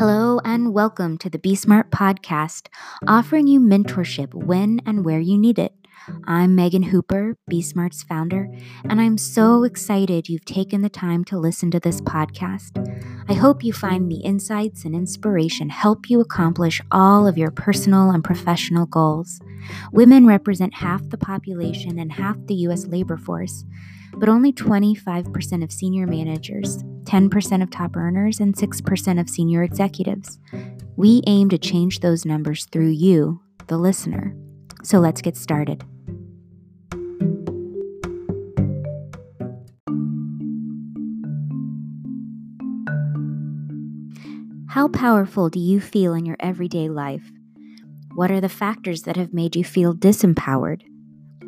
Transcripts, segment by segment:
Hello, and welcome to the bSMART podcast, offering you mentorship when and where you need it. I'm Meagan Hooper, bSMART's founder, and I'm so excited you've taken the time to listen to this podcast. I hope you find the insights and inspiration help you accomplish all of your personal and professional goals. Women represent half the population and half the U.S. labor force, but only 25% of senior managers, 10% of top earners, and 6% of senior executives. We aim to change those numbers through you, the listener. So let's get started. How powerful do you feel in your everyday life? What are the factors that have made you feel disempowered?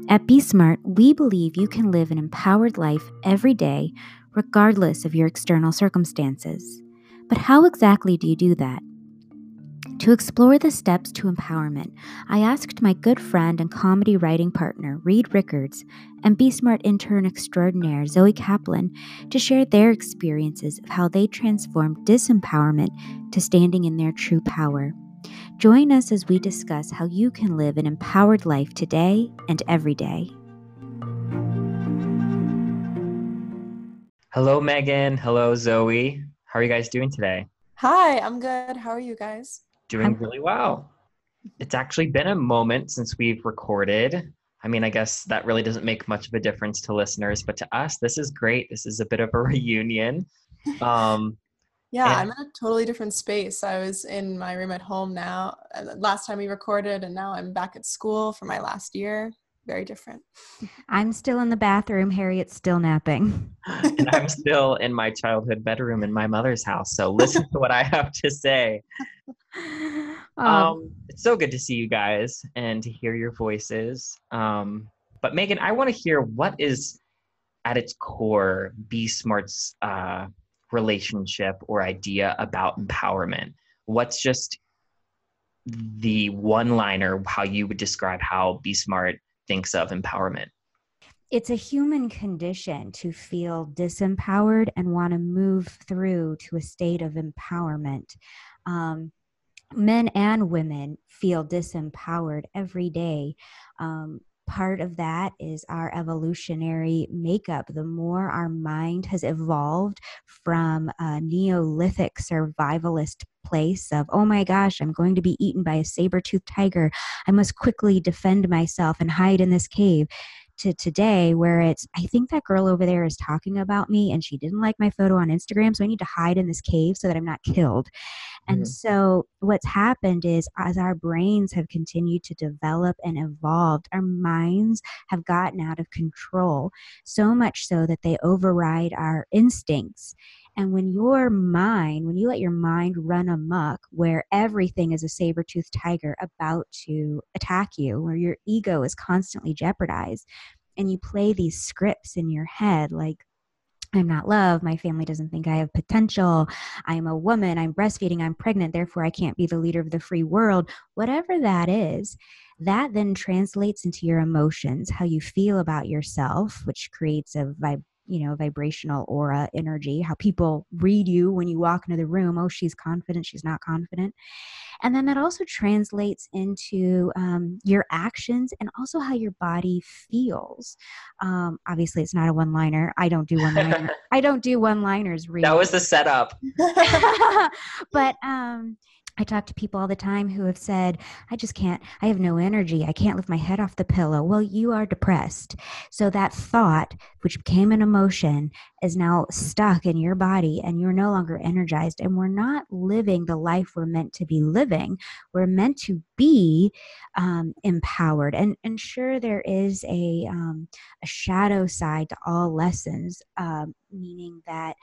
At bSMART, we believe you can live an empowered life every day, regardless of your external circumstances. But how exactly do you do that? To explore the steps to empowerment, I asked my good friend and comedy writing partner, Reed Rickards, and bSMART intern extraordinaire, Zoe Kaplan, to share their experiences of how they transformed disempowerment to standing in their true power. Join us as we discuss how you can live an empowered life today and every day. Hello, Meagan. Hello, Zoe. How are you guys doing today? Hi, I'm good. How are you guys? Doing really well. It's actually been a moment since we've recorded. I mean, I guess that really doesn't make much of a difference to listeners, but to us, this is great. This is a bit of a reunion. Um, yeah, and- I'm in a totally different space. I was in my room at home now. Last time we recorded, and now I'm back at school for my last year. Very different. I'm still in the bathroom. Harriet's still napping. and I'm still in my childhood bedroom in my mother's house. So listen to what I have to say. Um, um, it's so good to see you guys and to hear your voices. Um, but Meagan, I want to hear what is at its core bSMART's uh, relationship or idea about empowerment? What's just the one liner, how you would describe how bSMART thinks of empowerment? It's a human condition to feel disempowered and want to move through to a state of empowerment. Um, men and women feel disempowered every day. Um, part of that is our evolutionary makeup. The more our mind has evolved from a Neolithic survivalist place of, oh my gosh, I'm going to be eaten by a saber toothed tiger. I must quickly defend myself and hide in this cave to today where it's i think that girl over there is talking about me and she didn't like my photo on instagram so i need to hide in this cave so that i'm not killed and mm-hmm. so what's happened is as our brains have continued to develop and evolved our minds have gotten out of control so much so that they override our instincts and when your mind, when you let your mind run amok, where everything is a saber toothed tiger about to attack you, where your ego is constantly jeopardized, and you play these scripts in your head like, I'm not loved. My family doesn't think I have potential. I'm a woman. I'm breastfeeding. I'm pregnant. Therefore, I can't be the leader of the free world. Whatever that is, that then translates into your emotions, how you feel about yourself, which creates a vib- you know vibrational aura energy how people read you when you walk into the room oh she's confident she's not confident. And then that also translates into um, your actions and also how your body feels. Um, obviously it's not a one liner i don't do one liner i don't do one liners really. that was the setup. But um I talk to people all the time who have said, I just can't, I have no energy. I can't lift my head off the pillow. Well, you are depressed. So that thought, which became an emotion, is now stuck in your body and you're no longer energized. And we're not living the life we're meant to be living. We're meant to be um, empowered. And, and sure, there is a, um, a shadow side to all lessons, um, meaning that,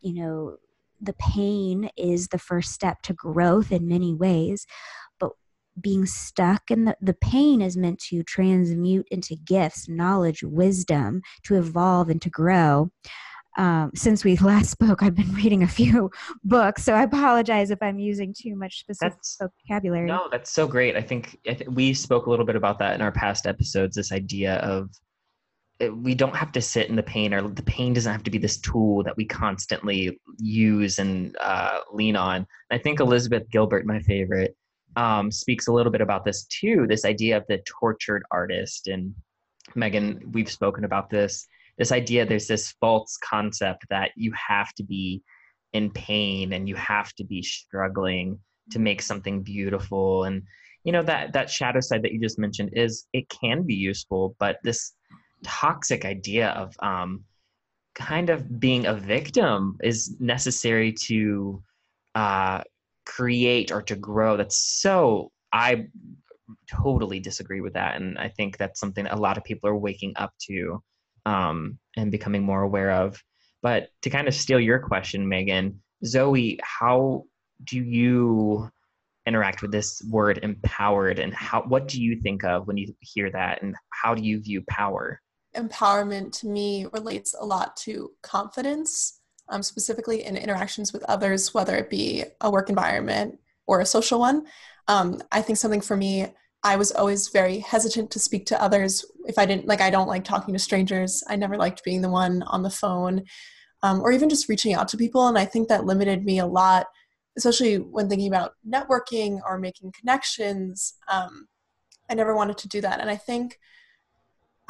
you know, the pain is the first step to growth in many ways but being stuck in the, the pain is meant to transmute into gifts knowledge wisdom to evolve and to grow. Um, since we last spoke i've been reading a few books so i apologize if i'm using too much specific that's, vocabulary. No that's so great. I think, I think we spoke a little bit about that in our past episodes this idea of we don't have to sit in the pain or the pain doesn't have to be this tool that we constantly use and uh, lean on. I think elizabeth gilbert my favorite um, speaks a little bit about this too this idea of the tortured artist. And megan we've spoken about this this idea there's this false concept that you have to be in pain and you have to be struggling to make something beautiful. And you know that that shadow side that you just mentioned is it can be useful but this toxic idea of um, kind of being a victim is necessary to uh, create or to grow. That's so, I totally disagree with that. And I think that's something a lot of people are waking up to um, and becoming more aware of. But to kind of steal your question, Meagan, Zoe, how do you interact with this word empowered and how what do you think of when you hear that and how do you view power empowerment to me relates a lot to confidence, um, specifically in interactions with others, whether it be a work environment or a social one. Um, I think something for me, I was always very hesitant to speak to others if I didn't like. I don't like talking to strangers. I never liked being the one on the phone, um, or even just reaching out to people. And I think that limited me a lot, especially when thinking about networking or making connections. Um, I never wanted to do that, and I think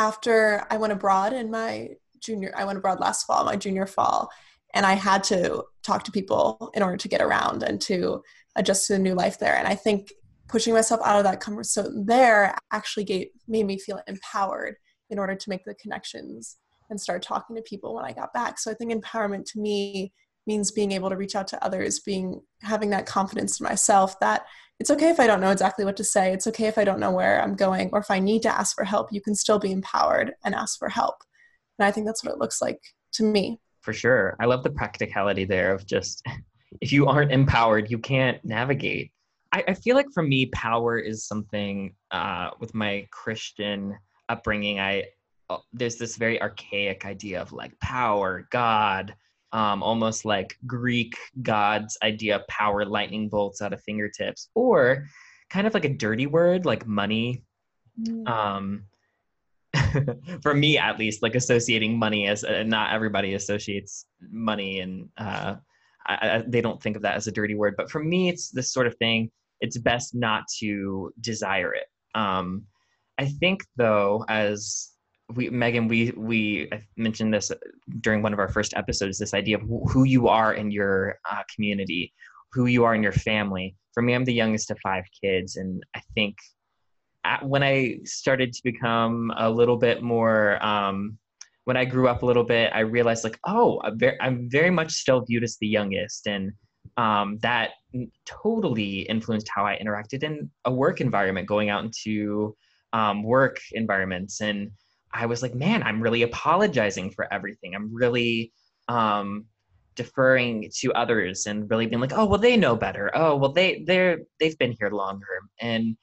after I went abroad in my junior, I went abroad last fall, my junior fall, and I had to talk to people in order to get around and to adjust to the new life there. And I think pushing myself out of that comfort zone there actually gave, made me feel empowered in order to make the connections and start talking to people when I got back. So I think empowerment to me means being able to reach out to others, being having that confidence in myself that it's okay if I don't know exactly what to say. It's okay if I don't know where I'm going or if I need to ask for help, you can still be empowered and ask for help. And I think that's what it looks like to me. For sure. I love the practicality there of just if you aren't empowered, you can't navigate. I, I feel like for me, power is something uh, with my Christian upbringing. I uh, there's this very archaic idea of like power, God, um, almost like Greek gods' idea power, lightning bolts out of fingertips, or kind of like a dirty word like money. Mm. Um, for me, at least, like associating money as uh, not everybody associates money and uh, I, I, they don't think of that as a dirty word. But for me, it's this sort of thing. It's best not to desire it. Um, I think, though, as we Meagan, we we mentioned this during one of our first episodes. This idea of who you are in your uh, community, who you are in your family. For me, I'm the youngest of five kids, and I think at, when I started to become a little bit more, um, when I grew up a little bit, I realized like, oh, I'm very, I'm very much still viewed as the youngest, and um, that totally influenced how I interacted in a work environment, going out into um, work environments and I was like, man, I'm really apologizing for everything. I'm really um, deferring to others and really being like, oh, well, they know better. Oh, well, they they're they've been here longer, and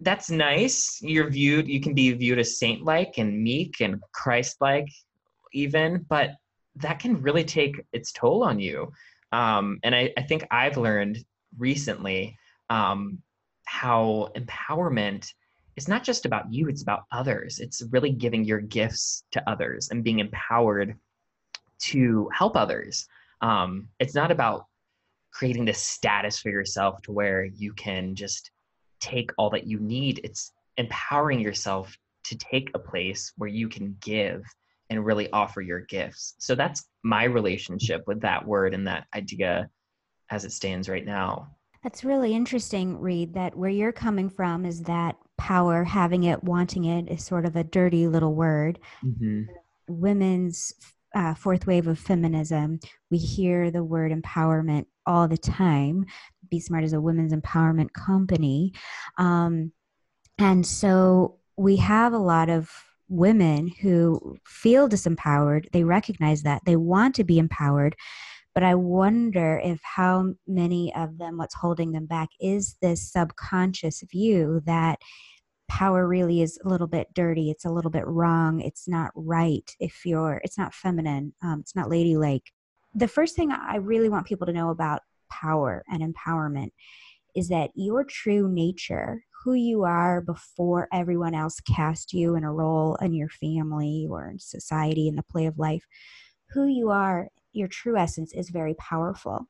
that's nice. You're viewed. You can be viewed as saint-like and meek and Christ-like, even, but that can really take its toll on you. Um, and I, I think I've learned recently um, how empowerment it's not just about you, it's about others. It's really giving your gifts to others and being empowered to help others. Um, it's not about creating this status for yourself to where you can just take all that you need. It's empowering yourself to take a place where you can give and really offer your gifts. So that's my relationship with that word and that idea as it stands right now. That's really interesting, Reed, that where you're coming from is that power, having it, wanting it is sort of a dirty little word. Mm-hmm. Women's uh, fourth wave of feminism, we hear the word empowerment all the time. bSMART is a women's empowerment company. Um, and so we have a lot of women who feel disempowered. They recognize that. They want to be empowered, but I wonder if how many of them, what's holding them back is this subconscious view that power really is a little bit dirty. It's a little bit wrong. It's not right if you're, it's not feminine. Um, it's not ladylike. The first thing I really want people to know about power and empowerment is that your true nature, who you are before everyone else cast you in a role in your family or in society in the play of life who you are your true essence is very powerful.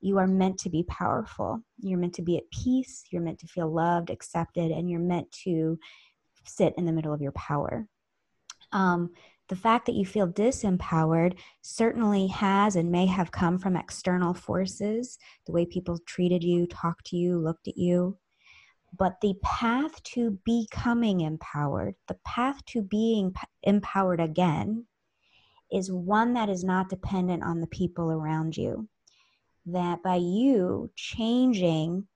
You are meant to be powerful. You're meant to be at peace. You're meant to feel loved accepted and you're meant to sit in the middle of your power. Um, the fact that you feel disempowered certainly has and may have come from external forces, the way people treated you, talked to you, looked at you. But the path to becoming empowered, the path to being empowered again, is one that is not dependent on the people around you. That by you changing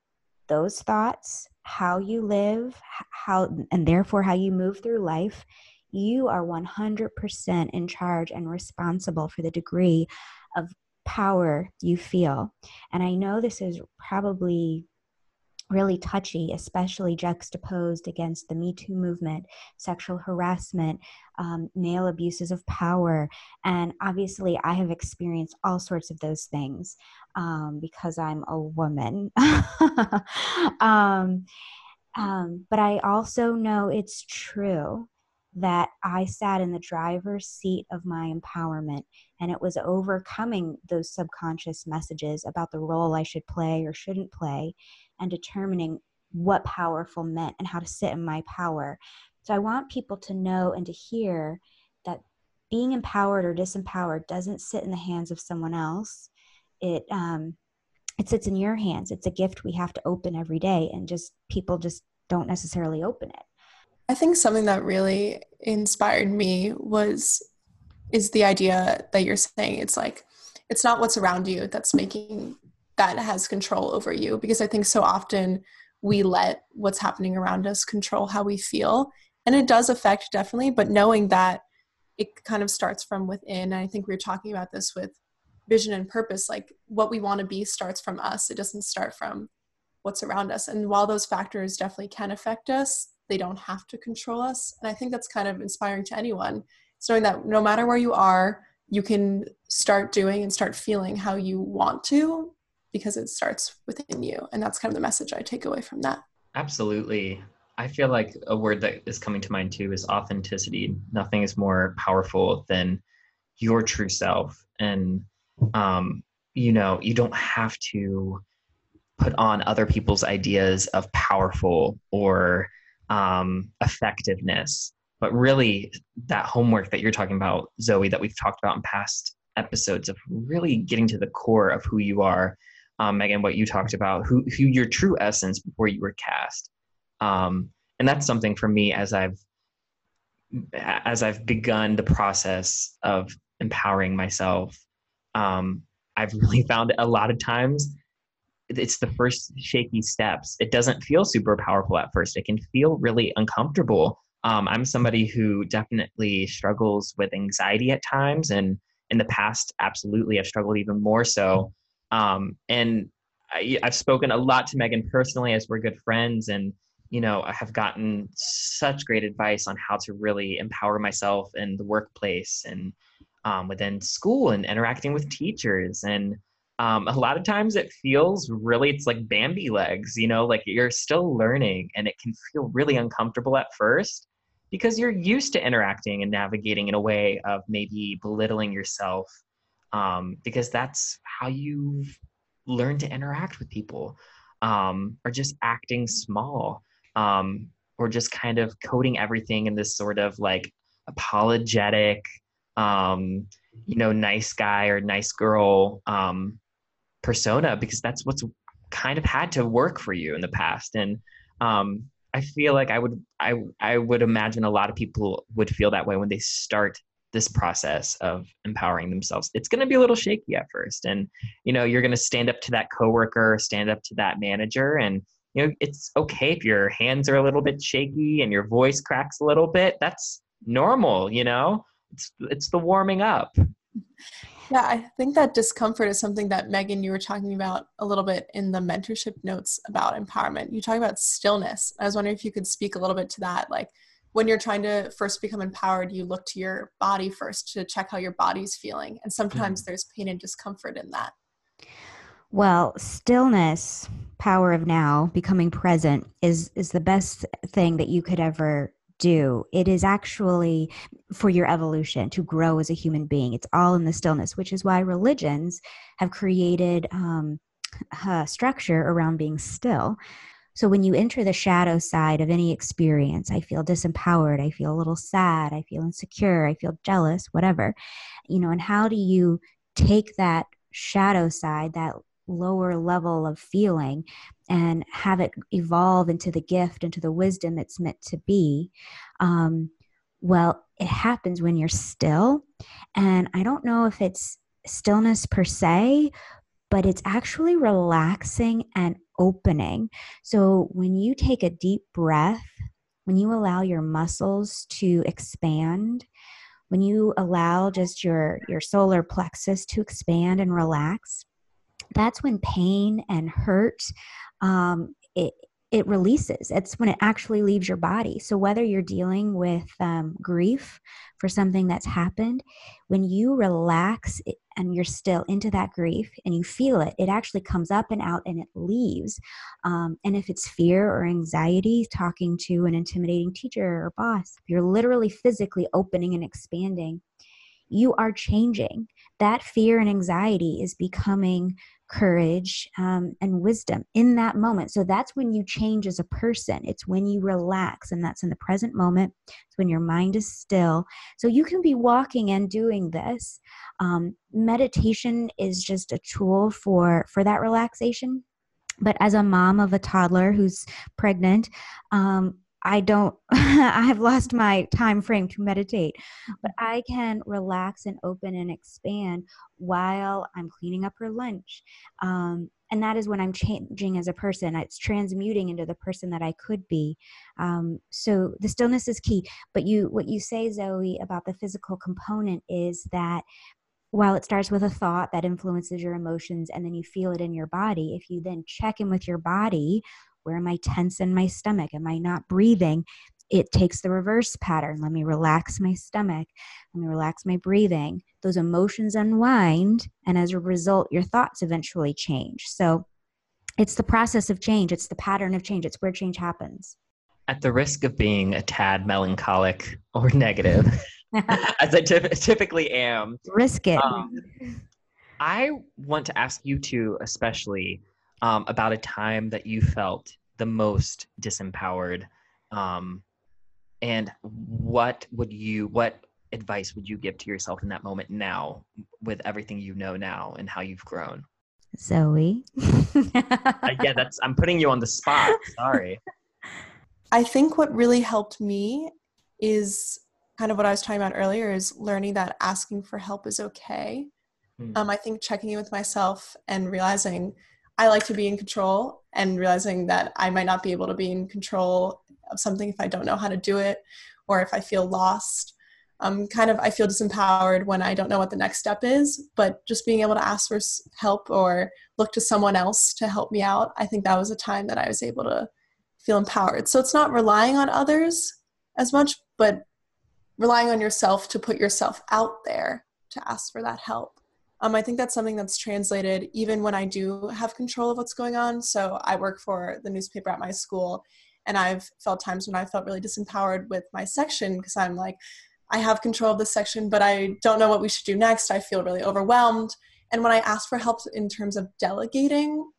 those thoughts, how you live, how and therefore how you move through life, you are 100% in charge and responsible for the degree of power you feel. And I know this is probably really touchy, especially juxtaposed against the Me Too movement, sexual harassment, um, male abuses of power. And obviously, I have experienced all sorts of those things um, because I'm a woman. um, um, but I also know it's true that I sat in the driver's seat of my empowerment and it was overcoming those subconscious messages about the role I should play or shouldn't play and determining what powerful meant and how to sit in my power. So I want people to know and to hear that being empowered or disempowered doesn't sit in the hands of someone else. It um, it sits in your hands. It's a gift we have to open every day, and just people just don't necessarily open it. I think something that really inspired me was is the idea that you're saying it's like it's not what's around you that's making that has control over you because I think so often we let what's happening around us control how we feel and it does affect definitely but knowing that it kind of starts from within and I think we were talking about this with vision and purpose like what we want to be starts from us it doesn't start from what's around us and while those factors definitely can affect us they don't have to control us. And I think that's kind of inspiring to anyone. It's knowing that no matter where you are, you can start doing and start feeling how you want to because it starts within you. And that's kind of the message I take away from that. Absolutely. I feel like a word that is coming to mind too is authenticity. Nothing is more powerful than your true self. And, um, you know, you don't have to put on other people's ideas of powerful or um, effectiveness. But really, that homework that you're talking about, Zoe, that we've talked about in past episodes of really getting to the core of who you are. Um, Meagan, what you talked about, who, who your true essence before you were cast. Um, and that's something for me as I've as I've begun the process of empowering myself. Um, I've really found a lot of times it's the first shaky steps. It doesn't feel super powerful at first. It can feel really uncomfortable. Um, I'm somebody who definitely struggles with anxiety at times, and in the past, absolutely, I've struggled even more so. Um, and I, I've spoken a lot to Meagan personally as we're good friends, and you know, I have gotten such great advice on how to really empower myself in the workplace and um, within school and interacting with teachers. And um, a lot of times it feels really it's like bambi legs you know like you're still learning and it can feel really uncomfortable at first because you're used to interacting and navigating in a way of maybe belittling yourself um, because that's how you've learned to interact with people um, or just acting small um, or just kind of coding everything in this sort of like apologetic um, you know nice guy or nice girl um, persona because that's what's kind of had to work for you in the past. And um, i feel like i would i i would imagine a lot of people would feel that way when they start this process of empowering themselves it's going to be a little shaky at first and you know you're going to stand up to that coworker stand up to that manager and you know it's okay if your hands are a little bit shaky and your voice cracks a little bit that's normal you know it's it's the warming up yeah, I think that discomfort is something that Meagan, you were talking about a little bit in the mentorship notes about empowerment. You talk about stillness. I was wondering if you could speak a little bit to that. Like when you're trying to first become empowered, you look to your body first to check how your body's feeling. And sometimes mm-hmm. there's pain and discomfort in that. Well, stillness, power of now, becoming present is is the best thing that you could ever do. It is actually for your evolution to grow as a human being. It's all in the stillness, which is why religions have created um, a structure around being still. So when you enter the shadow side of any experience, I feel disempowered, I feel a little sad, I feel insecure, I feel jealous, whatever. You know, and how do you take that shadow side, that lower level of feeling and have it evolve into the gift into the wisdom it's meant to be um, well it happens when you're still and i don't know if it's stillness per se but it's actually relaxing and opening. So when you take a deep breath when you allow your muscles to expand when you allow just your your solar plexus to expand and relax that's when pain and hurt um, it, it releases. It's when it actually leaves your body. So, whether you're dealing with um, grief for something that's happened, when you relax and you're still into that grief and you feel it, it actually comes up and out and it leaves. Um, and if it's fear or anxiety, talking to an intimidating teacher or boss, you're literally physically opening and expanding. You are changing. That fear and anxiety is becoming courage um, and wisdom in that moment. So that's when you change as a person. It's when you relax, and that's in the present moment. It's when your mind is still. So you can be walking and doing this. Um, meditation is just a tool for for that relaxation. But as a mom of a toddler who's pregnant, um, I don't, I have lost my time frame to meditate, but I can relax and open and expand while I'm cleaning up her lunch. Um, and that is when I'm changing as a person. It's transmuting into the person that I could be. Um, so the stillness is key. But you, what you say, Zoe, about the physical component is that while it starts with a thought that influences your emotions and then you feel it in your body, if you then check in with your body where am I tense in my stomach? Am I not breathing? It takes the reverse pattern. Let me relax my stomach. Let me relax my breathing. Those emotions unwind, and as a result, your thoughts eventually change. So it's the process of change, it's the pattern of change, it's where change happens. At the risk of being a tad melancholic or negative, as I t- typically am, risk it. Um, I want to ask you two, especially um, about a time that you felt the most disempowered um, and what would you what advice would you give to yourself in that moment now with everything you know now and how you've grown? Zoe? Uh, yeah that's i'm putting you on the spot. Sorry. I think what really helped me is kind of what i was talking about earlier is learning that asking for help is okay. Mm. um, i think checking in with myself and realizing I like to be in control and realizing that I might not be able to be in control of something if I don't know how to do it or if I feel lost. Um, kind of, I feel disempowered when I don't know what the next step is, but just being able to ask for help or look to someone else to help me out, I think that was a time that I was able to feel empowered. So it's not relying on others as much, but relying on yourself to put yourself out there to ask for that help. Um, I think that's something that's translated even when I do have control of what's going on. So I work for the newspaper at my school, and I've felt times when I felt really disempowered with my section because I'm like, I have control of this section, but I don't know what we should do next. I feel really overwhelmed. And when I asked for help in terms of delegating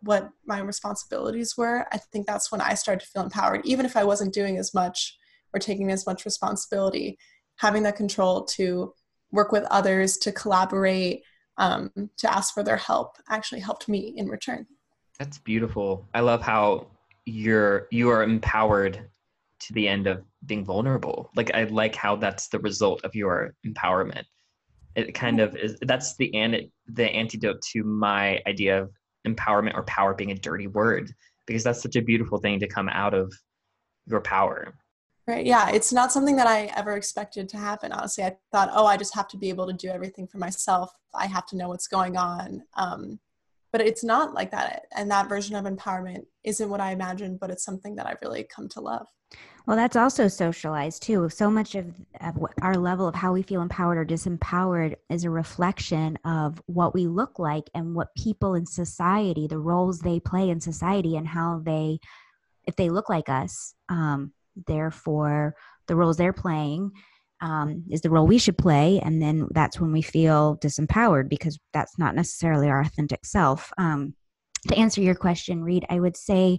what my responsibilities were, I think that's when I started to feel empowered, even if I wasn't doing as much or taking as much responsibility, having that control to work with others, to collaborate, um, to ask for their help actually helped me in return. That's beautiful. I love how you're you are empowered to the end of being vulnerable. Like I like how that's the result of your empowerment. It kind of is that's the an, the antidote to my idea of empowerment or power being a dirty word because that's such a beautiful thing to come out of your power. Right. Yeah. It's not something that I ever expected to happen. Honestly, I thought, oh, I just have to be able to do everything for myself. I have to know what's going on. Um, but it's not like that and that version of empowerment isn't what i imagined but it's something that i've really come to love well that's also socialized too so much of, of our level of how we feel empowered or disempowered is a reflection of what we look like and what people in society the roles they play in society and how they if they look like us um, therefore the roles they're playing um, is the role we should play and then that's when we feel disempowered because that's not necessarily our authentic self um, to answer your question reed i would say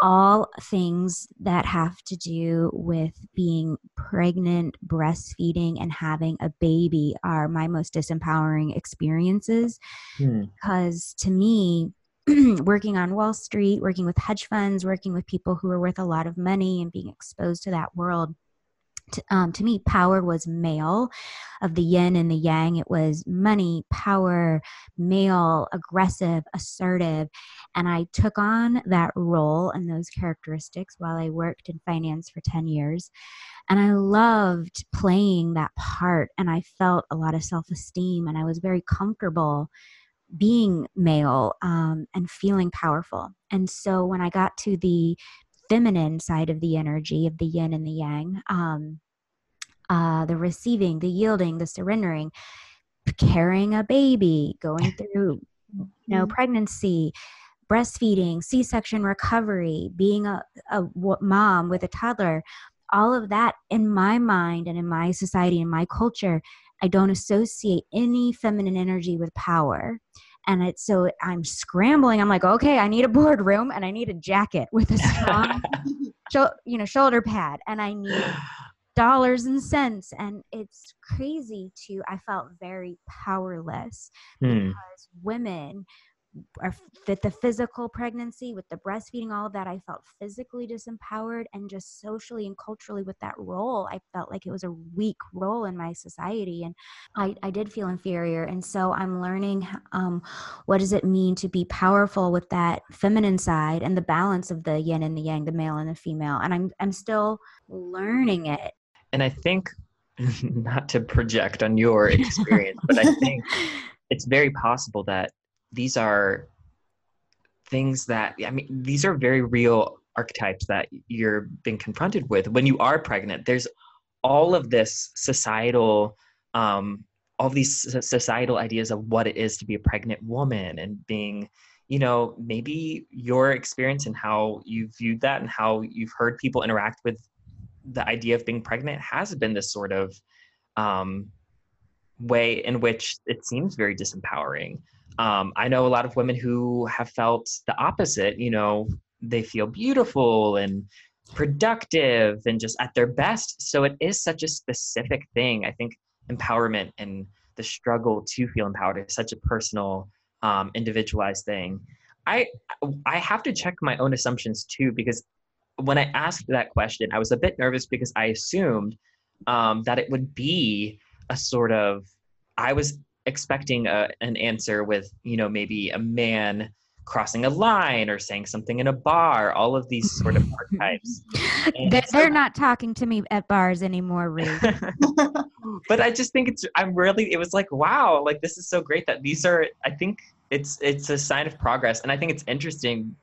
all things that have to do with being pregnant breastfeeding and having a baby are my most disempowering experiences hmm. because to me working on Wall Street, working with hedge funds, working with people who are worth a lot of money and being exposed to that world. To, um, to me, power was male of the yin and the yang. It was money, power, male, aggressive, assertive. And I took on that role and those characteristics while I worked in finance for 10 years. And I loved playing that part. And I felt a lot of self esteem and I was very comfortable being male um, and feeling powerful. And so when I got to the feminine side of the energy of the yin and the yang, um, uh, the receiving, the yielding, the surrendering, carrying a baby, going through, you know, mm-hmm. pregnancy, breastfeeding, C-section recovery, being a, a mom with a toddler, all of that in my mind and in my society and my culture I don't associate any feminine energy with power. And it's so I'm scrambling. I'm like, okay, I need a boardroom and I need a jacket with a strong, you know, shoulder pad, and I need dollars and cents. And it's crazy to. I felt very powerless hmm. because women or fit the physical pregnancy with the breastfeeding all of that i felt physically disempowered and just socially and culturally with that role i felt like it was a weak role in my society and i, I did feel inferior and so i'm learning um, what does it mean to be powerful with that feminine side and the balance of the yin and the yang the male and the female and i'm i'm still learning it. And i think not to project on your experience but i think it's very possible that these are things that I mean these are very real archetypes that you're being confronted with when you are pregnant. There's all of this societal um, all these societal ideas of what it is to be a pregnant woman and being you know maybe your experience and how you viewed that and how you've heard people interact with the idea of being pregnant has been this sort of um, way in which it seems very disempowering um, I know a lot of women who have felt the opposite. You know, they feel beautiful and productive and just at their best. So it is such a specific thing. I think empowerment and the struggle to feel empowered is such a personal, um, individualized thing. I I have to check my own assumptions too because when I asked that question, I was a bit nervous because I assumed um, that it would be a sort of I was expecting a, an answer with you know maybe a man crossing a line or saying something in a bar all of these sort of archetypes. They're, not talking to me at bars anymore Reed. but i just think it's i'm really it was like wow like this is so great that these are i think it's it's a sign of progress. And i think it's interesting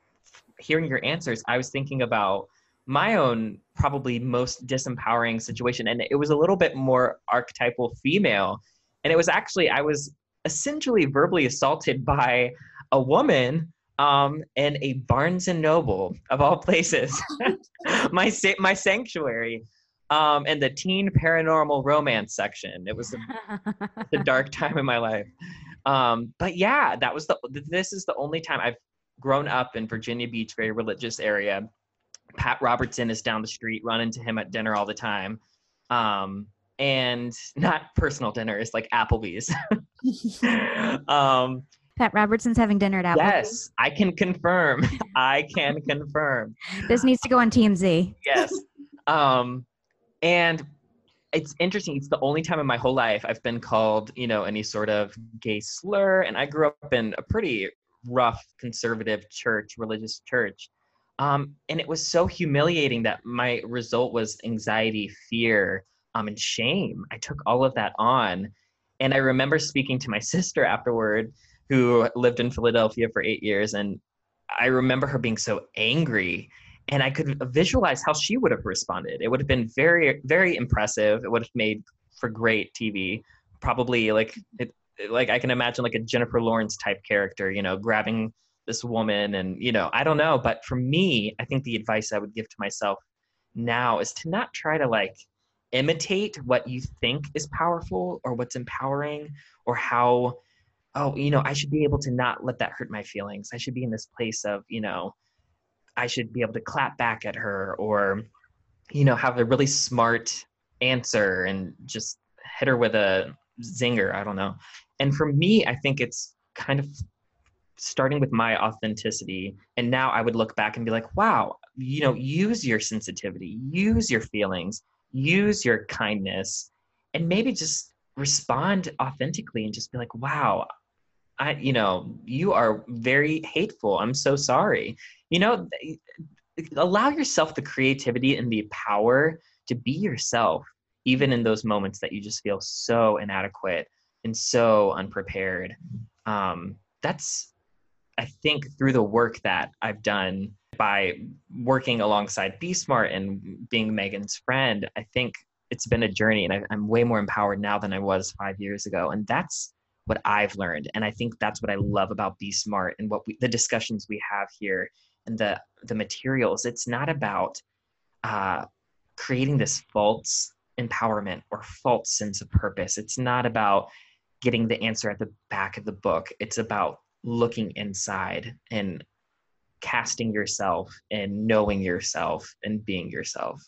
hearing your answers. I was thinking about my own probably most disempowering situation and it was a little bit more archetypal female and it was actually I was essentially verbally assaulted by a woman um, in a Barnes and Noble of all places, my my sanctuary, um, in the teen paranormal romance section. It was the dark time in my life. Um, but yeah, that was the. This is the only time I've grown up in Virginia Beach, very religious area. Pat Robertson is down the street. Run into him at dinner all the time. Um, and not personal dinners like Applebee's. um, Pat Robertson's having dinner at Applebee's. Yes, I can confirm. I can confirm. This needs to go on TMZ. Yes. Um, and it's interesting. It's the only time in my whole life I've been called, you know, any sort of gay slur. And I grew up in a pretty rough conservative church, religious church. Um, and it was so humiliating that my result was anxiety, fear, um, and shame. I took all of that on. And I remember speaking to my sister afterward who lived in Philadelphia for eight years. And I remember her being so angry. And I could visualize how she would have responded. It would have been very, very impressive. It would have made for great TV. Probably like it, like I can imagine like a Jennifer Lawrence type character, you know, grabbing this woman and you know, I don't know. But for me, I think the advice I would give to myself now is to not try to like imitate what you think is powerful or what's empowering or how oh you know i should be able to not let that hurt my feelings. I should be in this place of you know i should be able to clap back at her or you know have a really smart answer and just hit her with a zinger. I don't know. And for me i think it's kind of starting with my authenticity. And now i would look back and be like wow you know use your sensitivity use your feelings use your kindness and maybe just respond authentically and just be like wow i you know you are very hateful. I'm so sorry. You know allow yourself the creativity and the power to be yourself even in those moments that you just feel so inadequate and so unprepared. Um, that's i think through the work that i've done by working alongside bSMART and being Meagan's friend, I think it's been a journey and I, am way more empowered now than I was five years ago. And that's what I've learned. And I think that's what I love about bSMART and what we, the discussions we have here and the, the materials. It's not about uh, creating this false empowerment or false sense of purpose. It's not about getting the answer at the back of the book. It's about looking inside and casting yourself and knowing yourself and being yourself.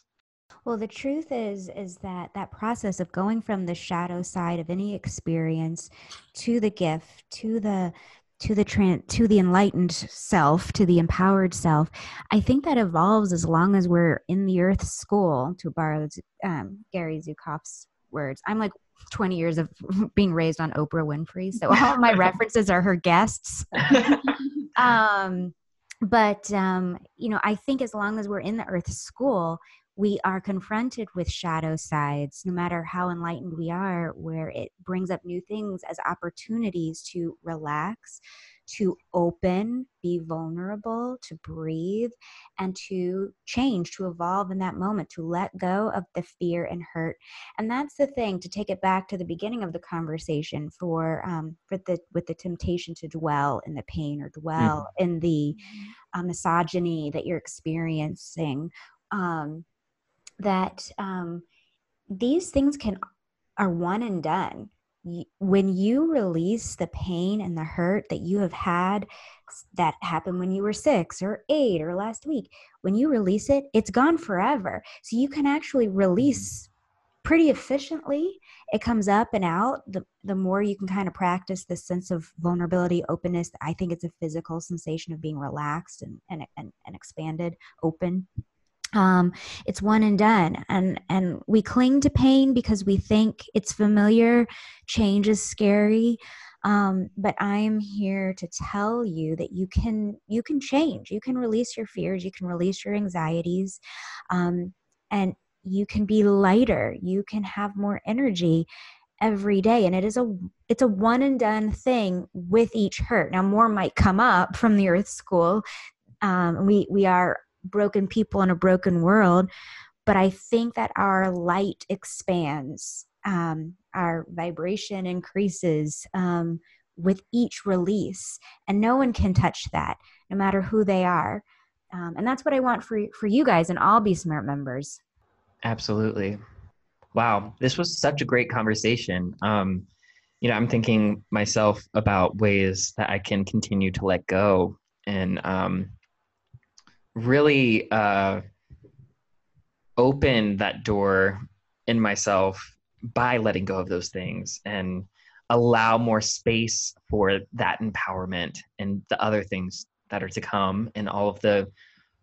Well the truth is is that that process of going from the shadow side of any experience to the gift to the to the tran- to the enlightened self to the empowered self i think that evolves as long as we're in the earth school to borrow um, gary zukav's words. I'm like 20 years of being raised on oprah winfrey so all my references are her guests. Um but um, you know i think as long as we're in the earth school we are confronted with shadow sides no matter how enlightened we are where it brings up new things as opportunities to relax to open, be vulnerable, to breathe, and to change, to evolve in that moment, to let go of the fear and hurt. And that's the thing to take it back to the beginning of the conversation for um, for the with the temptation to dwell in the pain or dwell mm-hmm. in the uh, misogyny that you're experiencing. Um, that um, these things can are one and done when you release the pain and the hurt that you have had that happened when you were six or eight or last week, when you release it, it's gone forever. So you can actually mm-hmm. release pretty efficiently. It comes up and out. The, the more you can kind of practice this sense of vulnerability, openness, I think it's a physical sensation of being relaxed and, and, and, and expanded, open um, it's one and done and and we cling to pain because we think it's familiar change is scary um, but i am here to tell you that you can you can change. You can release your fears you can release your anxieties um, and you can be lighter. You can have more energy every day and it is a it's a one and done thing with each hurt. Now more might come up from the earth school. Um, we we are broken people in a broken world but i think that our light expands um, our vibration increases um, with each release and no one can touch that no matter who they are. Um, and that's what i want for for you guys and all be smart members. Absolutely. Wow this was such a great conversation. Um, you know i'm thinking myself about ways that i can continue to let go and um, really uh, open that door in myself by letting go of those things and allow more space for that empowerment and the other things that are to come and all of the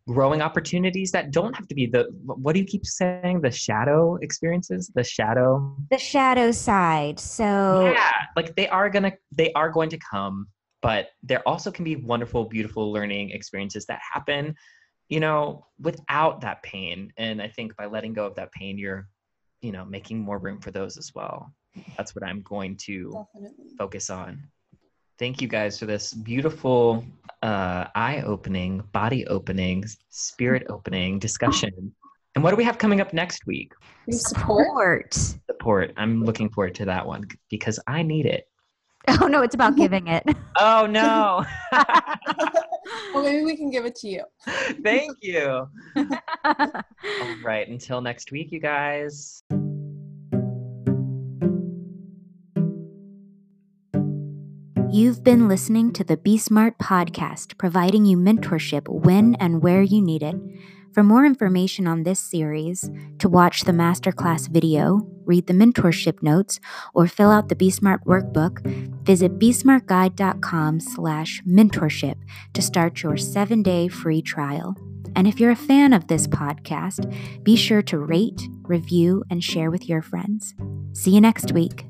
growing opportunities that don't have to be the what do you keep saying? The shadow experiences? The shadow? The shadow side. So yeah like they are gonna they are going to come but there also can be wonderful beautiful learning experiences that happen you know, without that pain. And I think by letting go of that pain, you're, you know, making more room for those as well. That's what I'm going to Definitely. focus on. Thank you guys for this beautiful, uh, eye opening, body opening, spirit opening discussion. And what do we have coming up next week? Support. Support. I'm looking forward to that one because I need it. Oh, no, it's about giving it. Oh, no. well, maybe we can give it to you. Thank you. All right. Until next week, you guys. You've been listening to the bSMART podcast, providing you mentorship when and where you need it. For more information on this series, to watch the masterclass video, read the mentorship notes, or fill out the bSMART workbook, visit bsmartguide.com slash mentorship to start your seven-day free trial. And if you're a fan of this podcast, be sure to rate, review, and share with your friends. See you next week.